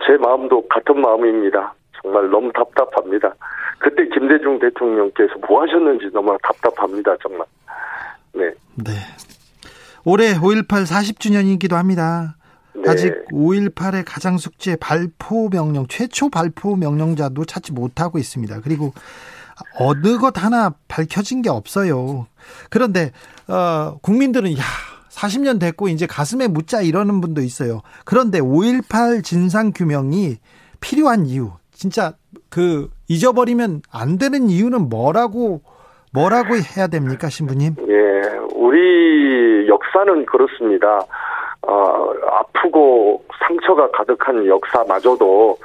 제 마음도 같은 마음입니다. 정말 너무 답답합니다. 그때 김대중 대통령께서 뭐 하셨는지 너무 답답합니다. 정말. 네. 네. 올해 5.18 40주년이기도 합니다. 네. 아직 5.18의 가장 숙제 발포 명령, 최초 발포 명령자도 찾지 못하고 있습니다. 그리고 어느 것 하나 밝혀진 게 없어요. 그런데, 어, 국민들은, 야, 40년 됐고 이제 가슴에 묻자 이러는 분도 있어요. 그런데 5.18 진상규명이 필요한 이유, 진짜 그 잊어버리면 안 되는 이유는 뭐라고 뭐라고 해야 됩니까, 신부님? 예, 우리 역사는 그렇습니다. 어, 아프고 상처가 가득한 역사마저도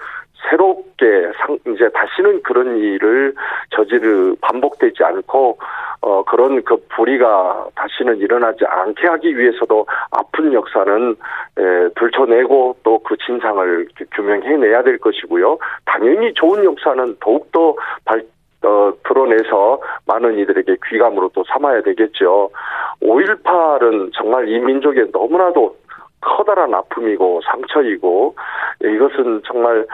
새롭게 상, 이제 다시는 그런 일을 저지르 반복되지 않고 어 그런 그 불의가 다시는 일어나지 않게 하기 위해서도 아픈 역사는 에, 들춰내고 또 그 진상을 규명해내야 될 것이고요. 당연히 좋은 역사는 더욱더 발, 어, 드러내서 많은 이들에게 귀감으로 또 삼아야 되겠죠. 5.18은 정말 이 민족에 너무나도 커다란 아픔이고 상처이고 이것은 정말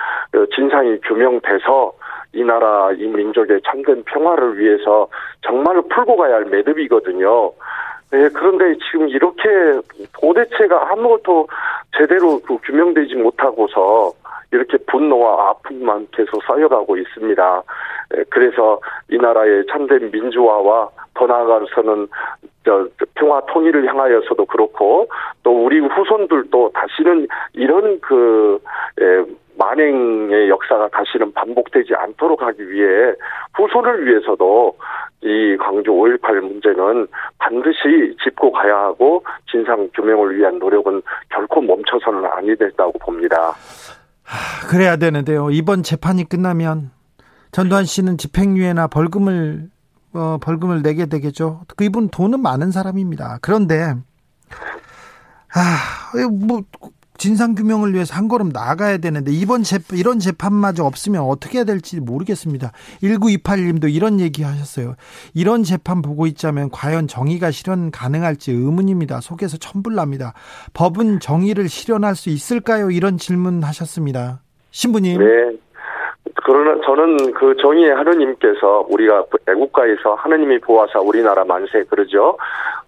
진상이 규명돼서 이 나라 이 민족의 참된 평화를 위해서 정말 풀고 가야 할 매듭이거든요. 네, 그런데 지금 이렇게 도대체가 아무것도 제대로 그 규명되지 못하고서 이렇게 분노와 아픔만 계속 쌓여가고 있습니다. 그래서 이 나라의 참된 민주화와 더 나아가서는 저 평화 통일을 향하여서도 그렇고 또 우리 후손들도 다시는 이런 그 에, 만행의 역사가 다시는 반복되지 않도록 하기 위해 후손을 위해서도 이 광주 5.18 문제는 반드시 짚고 가야 하고 진상 규명을 위한 노력은 결코 멈춰서는 아니 된다고 봅니다. 그래야 되는데요. 이번 재판이 끝나면 전두환 씨는 집행유예나 벌금을 어, 벌금을 내게 되겠죠. 그 이분 돈은 많은 사람입니다. 그런데 아, 뭐 진상 규명을 위해서 한 걸음 나가야 되는데 이번 재 이런 재판마저 없으면 어떻게 해야 될지 모르겠습니다. 1928님도 이런 얘기 하셨어요. 이런 재판 보고 있자면 과연 정의가 실현 가능할지 의문입니다. 속에서 천불납니다. 법은 정의를 실현할 수 있을까요? 이런 질문 하셨습니다. 신부님. 네. 그러나 저는 그 정의의 하느님께서 우리가 애국가에서 하느님이 보아사 우리나라 만세 그러죠.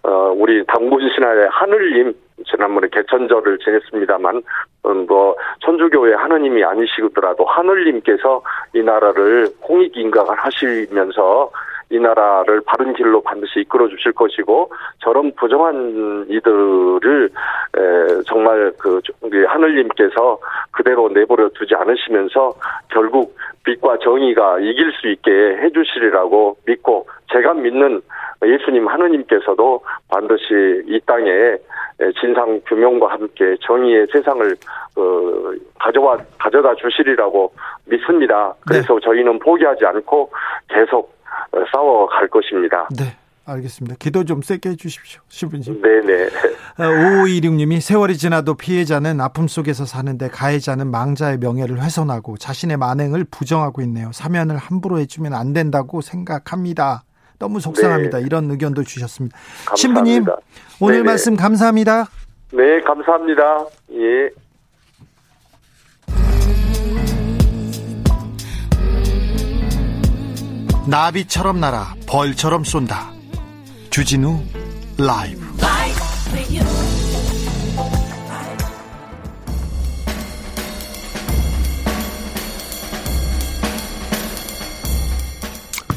어, 우리 당군 신화의 하늘님 지난번에 개천절을 지냈습니다만 음, 뭐 천주교의 하느님이 아니시더라도 하늘님께서 이 나라를 홍익인강을 하시면서 이 나라를 바른 길로 반드시 이끌어 주실 것이고 저런 부정한 이들을 에, 정말 그 하늘님께서 그대로 내버려 두지 않으시면서 결국 빛과 정의가 이길 수 있게 해주시리라고 믿고 제가 믿는 예수님 하느님께서도 반드시 이 땅에 진상 규명과 함께 정의의 세상을 어, 가져와 가져다 주시리라고 믿습니다. 그래서 네. 저희는 포기하지 않고 계속 싸워 갈 것입니다. 네. 알겠습니다. 기도 좀 세게 해주십시오. 신부님. 네네. 5526님이 어, 세월이 지나도 피해자는 아픔 속에서 사는데 가해자는 망자의 명예를 훼손하고 자신의 만행을 부정하고 있네요. 사면을 함부로 해주면 안 된다고 생각합니다. 너무 속상합니다. 네. 이런 의견도 주셨습니다. 감사합니다. 신부님, 오늘 네네. 말씀 감사합니다. 네, 감사합니다. 예. 나비처럼 날아 벌처럼 쏜다. 주진우 라이브.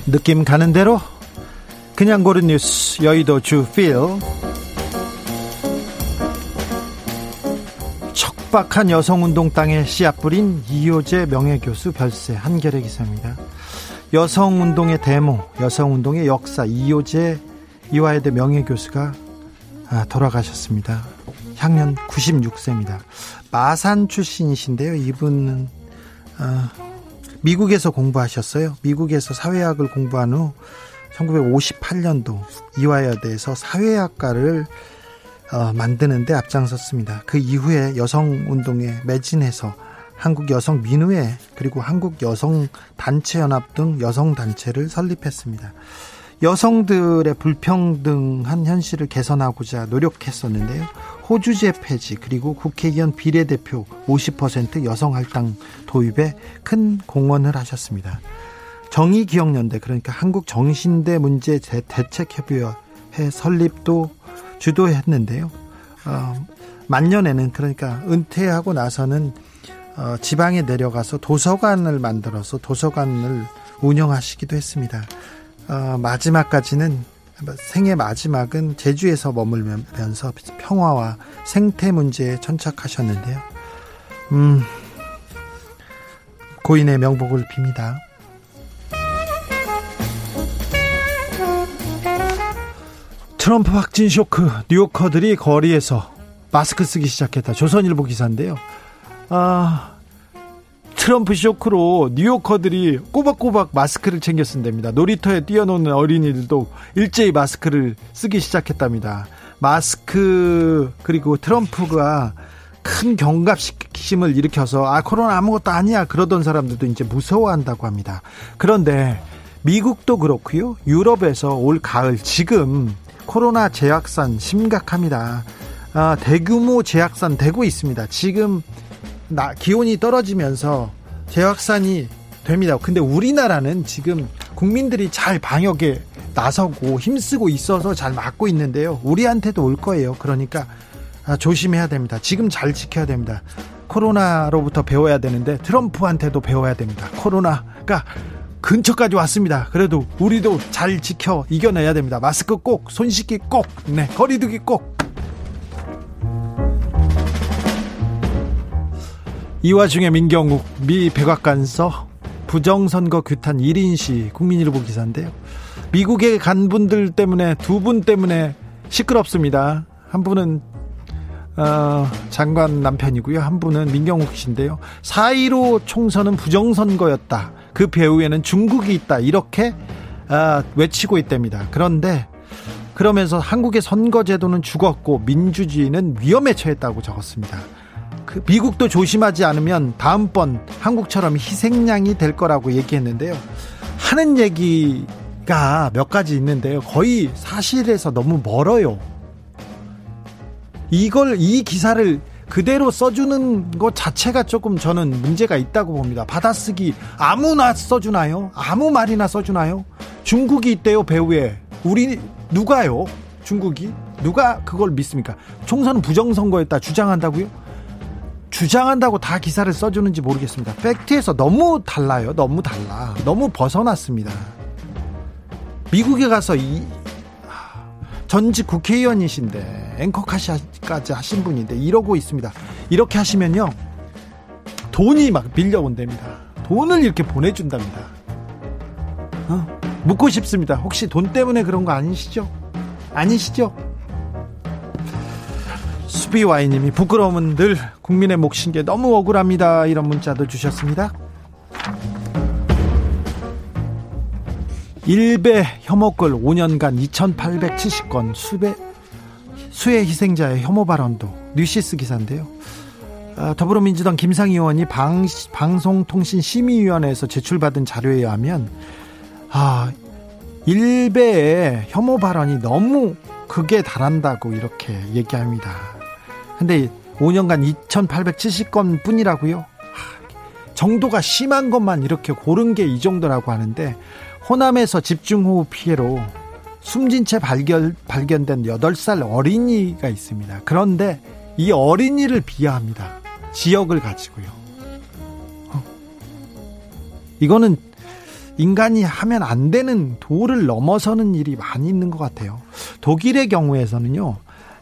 느낌 가는 대로 그냥 고른 뉴스 여의도 주필 척박한 여성운동 땅에 씨앗 뿌린 이효재 명예교수 별세 한겨레 기사입니다. 여성운동의 대모, 여성운동의 역사 이효재 이화여대 명예교수가 아, 돌아가셨습니다. 향년 96세입니다. 마산 출신이신데요. 이분은 아, 미국에서 공부하셨어요. 미국에서 사회학을 공부한 후 1958년도 이화여대에서 사회학과를 어, 만드는데 앞장섰습니다. 그 이후에 여성 운동에 매진해서 한국 여성 민우회 그리고 한국 여성 단체 연합 등 여성 단체를 설립했습니다. 여성들의 불평등한 현실을 개선하고자 노력했었는데요. 호주제 폐지 그리고 국회의원 비례대표 50% 여성 할당 도입에 큰 공헌을 하셨습니다. 정의기억연대 그러니까 한국 정신대 문제 대책협의회 설립도 주도했는데요. 어, 만년에는 그러니까 은퇴하고 나서는 어, 지방에 내려가서 도서관을 만들어서 도서관을 운영하시기도 했습니다. 어, 마지막까지는 생애 마지막은 제주에서 머물면서 평화와 생태 문제에 천착하셨는데요. 음, 고인의 명복을 빕니다. 트럼프 확진 쇼크 뉴요커들이 거리에서 마스크 쓰기 시작했다. 조선일보 기사인데요. 아, 트럼프 쇼크로 뉴요커들이 꼬박꼬박 마스크를 챙겨 쓴답니다. 놀이터에 뛰어노는 어린이들도 일제히 마스크를 쓰기 시작했답니다. 마스크 그리고 트럼프가 큰 경각심을 일으켜서 아 코로나 아무것도 아니야 그러던 사람들도 이제 무서워한다고 합니다. 그런데 미국도 그렇고요. 유럽에서 올 가을 지금 코로나 재확산 심각합니다. 아, 대규모 재확산 되고 있습니다. 지금 나, 기온이 떨어지면서 재확산이 됩니다. 근데 우리나라는 지금 국민들이 잘 방역에 나서고 힘쓰고 있어서 잘 막고 있는데요. 우리한테도 올 거예요. 그러니까 아, 조심해야 됩니다. 지금 잘 지켜야 됩니다. 코로나로부터 배워야 되는데 트럼프한테도 배워야 됩니다. 코로나가 근처까지 왔습니다. 그래도 우리도 잘 지켜 이겨내야 됩니다. 마스크 꼭, 손 씻기 꼭, 네, 거리두기 꼭. 이 와중에 민경욱 미 백악관서 부정선거 규탄 1인 시 국민일보 기사인데요. 미국에 간 분들 때문에 두 분 때문에 시끄럽습니다. 한 분은 어, 장관 남편이고요. 한 분은 민경욱 씨인데요. 4.15 총선은 부정선거였다. 그 배후에는 중국이 있다. 이렇게 어, 외치고 있답니다. 그런데 그러면서 한국의 선거제도는 죽었고 민주주의는 위험에 처했다고 적었습니다. 그 미국도 조심하지 않으면 다음번 한국처럼 희생양이 될 거라고 얘기했는데요. 하는 얘기가 몇 가지 있는데요. 거의 사실에서 너무 멀어요. 이걸 이 기사를 그대로 써주는 것 자체가 조금 저는 문제가 있다고 봅니다. 받아쓰기 아무나 써주나요? 아무 말이나 써주나요? 중국이 있대요 배우에 우리 누가요? 중국이 누가 그걸 믿습니까? 총선은 부정선거였다 주장한다고요? 주장한다고 다 기사를 써주는지 모르겠습니다. 팩트에서 너무 달라요. 너무 달라. 너무 벗어났습니다. 미국에 가서 이 전직 국회의원이신데 앵커까지 하신 분인데 이러고 있습니다. 이렇게 하시면요 돈이 막 밀려온답니다. 돈을 이렇게 보내준답니다. 어? 묻고 싶습니다. 혹시 돈 때문에 그런 거 아니시죠? 아니시죠? 수비와이님이 부끄러움은 늘 국민의 몫인 게 너무 억울합니다. 이런 문자도 주셨습니다. 일배 혐오글 5년간 2,870건 수배 수해 희생자의 혐오 발언도 뉴시스 기사인데요. 아, 더불어민주당 김상희 의원이 방, 방송통신심의위원회에서 제출받은 자료에 의하면 아, 일배의 혐오 발언이 너무 극에 달한다고 이렇게 얘기합니다. 근데 5년간 2,870건 뿐이라고요? 정도가 심한 것만 이렇게 고른 게 이 정도라고 하는데 호남에서 집중호우 피해로 숨진 채 발견, 발견된 8살 어린이가 있습니다. 그런데 이 어린이를 비하합니다. 지역을 가지고요. 어. 이거는 인간이 하면 안 되는 도를 넘어서는 일이 많이 있는 것 같아요. 독일의 경우에서는요,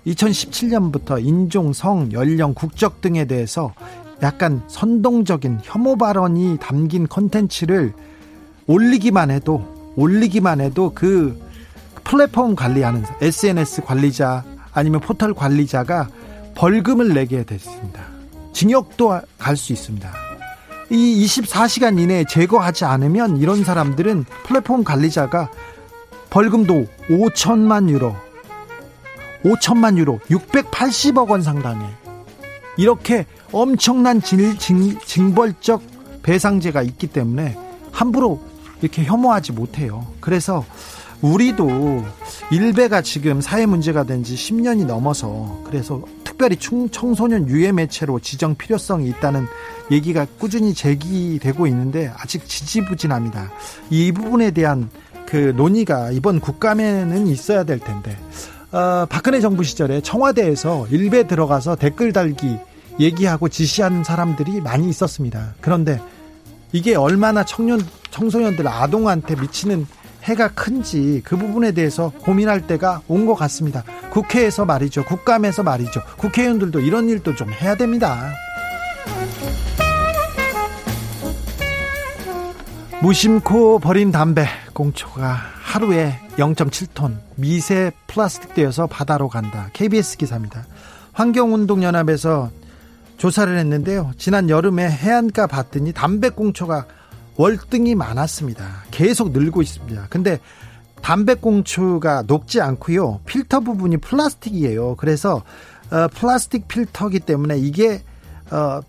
2017년부터 인종, 성, 연령, 국적 등에 대해서 약간 선동적인 혐오 발언이 담긴 컨텐츠를 올리기만 해도 올리기만 해도 그 플랫폼 관리하는 SNS 관리자 아니면 포털 관리자가 벌금을 내게 됐습니다. 징역도 갈 수 있습니다. 이 24시간 이내에 제거하지 않으면 이런 사람들은 플랫폼 관리자가 벌금도 5천만 유로 5천만 유로 680억 원 상당의 이렇게 엄청난 징, 징, 징벌적 배상제가 있기 때문에 함부로 이렇게 혐오하지 못해요. 그래서 우리도 일베가 지금 사회 문제가 된 지 10년이 넘어서 그래서 특별히 청소년 유해 매체로 지정 필요성이 있다는 얘기가 꾸준히 제기되고 있는데 아직 지지부진합니다. 이 부분에 대한 그 논의가 이번 국감에는 있어야 될 텐데 어, 박근혜 정부 시절에 청와대에서 일베 들어가서 댓글 달기 얘기하고 지시한 사람들이 많이 있었습니다. 그런데 이게 얼마나 청년 청소년들 아동한테 미치는 해가 큰지 그 부분에 대해서 고민할 때가 온 것 같습니다. 국회에서 말이죠. 국감에서 말이죠. 국회의원들도 이런 일도 좀 해야 됩니다. 무심코 버린 담배 공초가 하루에 0.7톤 미세 플라스틱 되어서 바다로 간다. KBS 기사입니다. 환경운동연합에서 조사를 했는데요. 지난 여름에 해안가 봤더니 담배꽁초가 월등히 많았습니다. 계속 늘고 있습니다. 근데 담배꽁초가 녹지 않고요. 필터 부분이 플라스틱이에요. 그래서 어, 플라스틱 필터기 때문에 이게 어,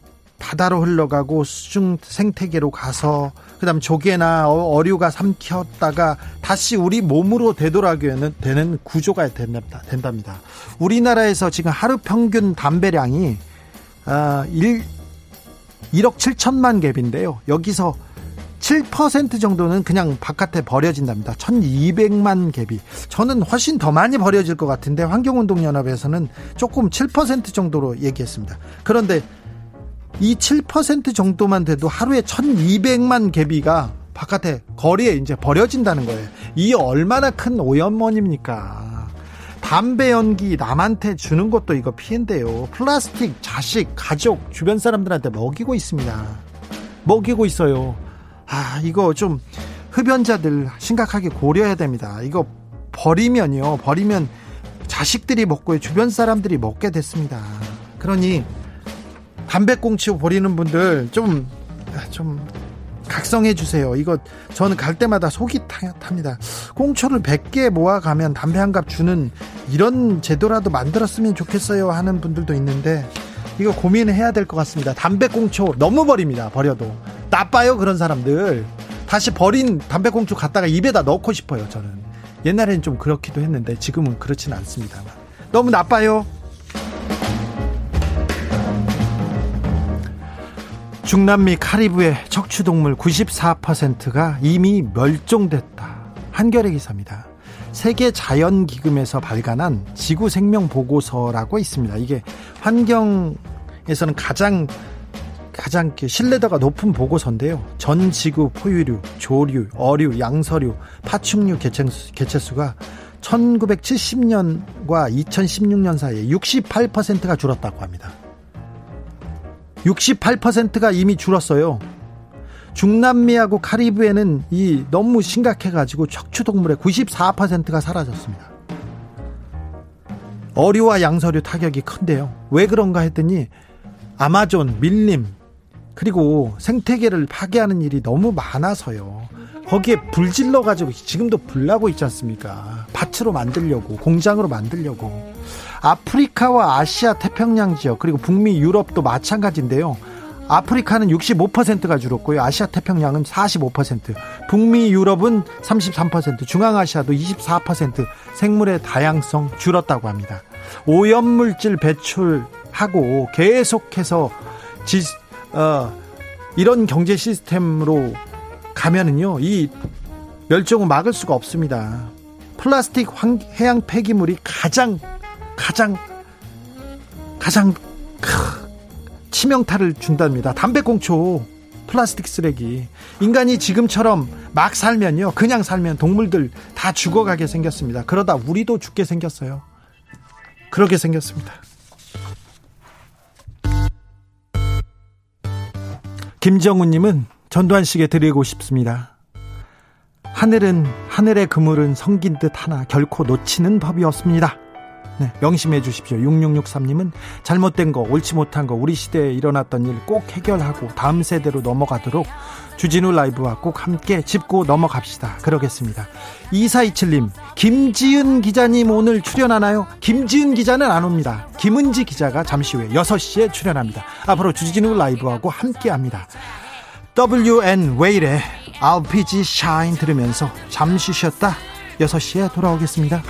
바다로 흘러가고 수중 생태계로 가서 그다음 조개나 어, 류가 삼켰다가 다시 우리 몸으로 되돌아가게 되는 구조가 된답니다. 우리나라에서 지금 하루 평균 담배량이 어, 1, 1억 7천만 갭인데요. 여기서 7% 정도는 그냥 바깥에 버려진답니다. 1200만 갭이. 저는 훨씬 더 많이 버려질 것 같은데 환경운동연합에서는 조금 7% 정도로 얘기했습니다. 그런데 이 7% 정도만 돼도 하루에 1200만 개비가 바깥에 거리에 이제 버려진다는 거예요. 이 얼마나 큰 오염원입니까? 담배 연기 남한테 주는 것도 이거 피해인데요. 플라스틱 자식, 가족, 주변 사람들한테 먹이고 있습니다. 먹이고 있어요. 아, 이거 좀 흡연자들 심각하게 고려해야 됩니다. 이거 버리면요. 버리면 자식들이 먹고요. 주변 사람들이 먹게 됐습니다. 그러니 담배꽁초 버리는 분들 좀, 좀 각성해 주세요. 이거 저는 갈 때마다 속이 탑니다. 꽁초를 100개 모아가면 담배 한 갑 주는 이런 제도라도 만들었으면 좋겠어요 하는 분들도 있는데 이거 고민해야 될 것 같습니다. 담배 꽁초 너무 버립니다. 버려도. 나빠요 그런 사람들 다시 버린 담배 꽁초 갖다가 입에다 넣고 싶어요 저는 옛날에는 좀 그렇기도 했는데 지금은 그렇지는 않습니다만 너무 나빠요 중남미 카리브의 척추동물 94%가 이미 멸종됐다 한겨레 기사입니다 세계 자연기금에서 발간한 지구 생명 보고서라고 있습니다 이게 환경에서는 가장 가장 신뢰도가 높은 보고서인데요. 전 지구 포유류, 조류, 어류, 양서류, 파충류 개체수, 개체수가 1970년과 2016년 사이에 68%가 줄었다고 합니다. 68%가 이미 줄었어요. 중남미하고 카리브해는 이 너무 심각해가지고 척추동물의 94%가 사라졌습니다. 어류와 양서류 타격이 큰데요. 왜 그런가 했더니 아마존, 밀림, 그리고 생태계를 파괴하는 일이 너무 많아서요. 거기에 불 질러가지고 지금도 불 나고 있지 않습니까? 밭으로 만들려고, 공장으로 만들려고. 아프리카와 아시아 태평양 지역, 그리고 북미 유럽도 마찬가지인데요. 아프리카는 65%가 줄었고요. 아시아 태평양은 45%, 북미 유럽은 33%, 중앙아시아도 24% 생물의 다양성 줄었다고 합니다. 오염물질 배출하고 계속해서 지, 어, 이런 경제 시스템으로 가면은요, 이 멸종을 막을 수가 없습니다. 플라스틱 황, 해양 폐기물이 가장, 가장, 가장 크, 치명타를 준답니다. 담배꽁초, 플라스틱 쓰레기. 인간이 지금처럼 막 살면요, 그냥 살면 동물들 다 죽어가게 생겼습니다. 그러다 우리도 죽게 생겼어요. 그렇게 생겼습니다. 김정우님은 전두환 씨에게 드리고 싶습니다. 하늘은 하늘의 그물은 성긴 듯 하나 결코 놓치는 법이 없습니다. 네, 명심해 주십시오. 6663님은 잘못된 거, 옳지 못한 거, 우리 시대에 일어났던 일 꼭 해결하고 다음 세대로 넘어가도록 주진우 라이브와 꼭 함께 짚고 넘어갑시다. 그러겠습니다. 2427님, 김지은 기자님 오늘 출연하나요? 김지은 기자는 안 옵니다. 김은지 기자가 잠시 후에 6시에 출연합니다. 앞으로 주진우 라이브하고 함께 합니다. WN 웨일의 RPG 샤인 들으면서 잠시 쉬었다 6시에 돌아오겠습니다.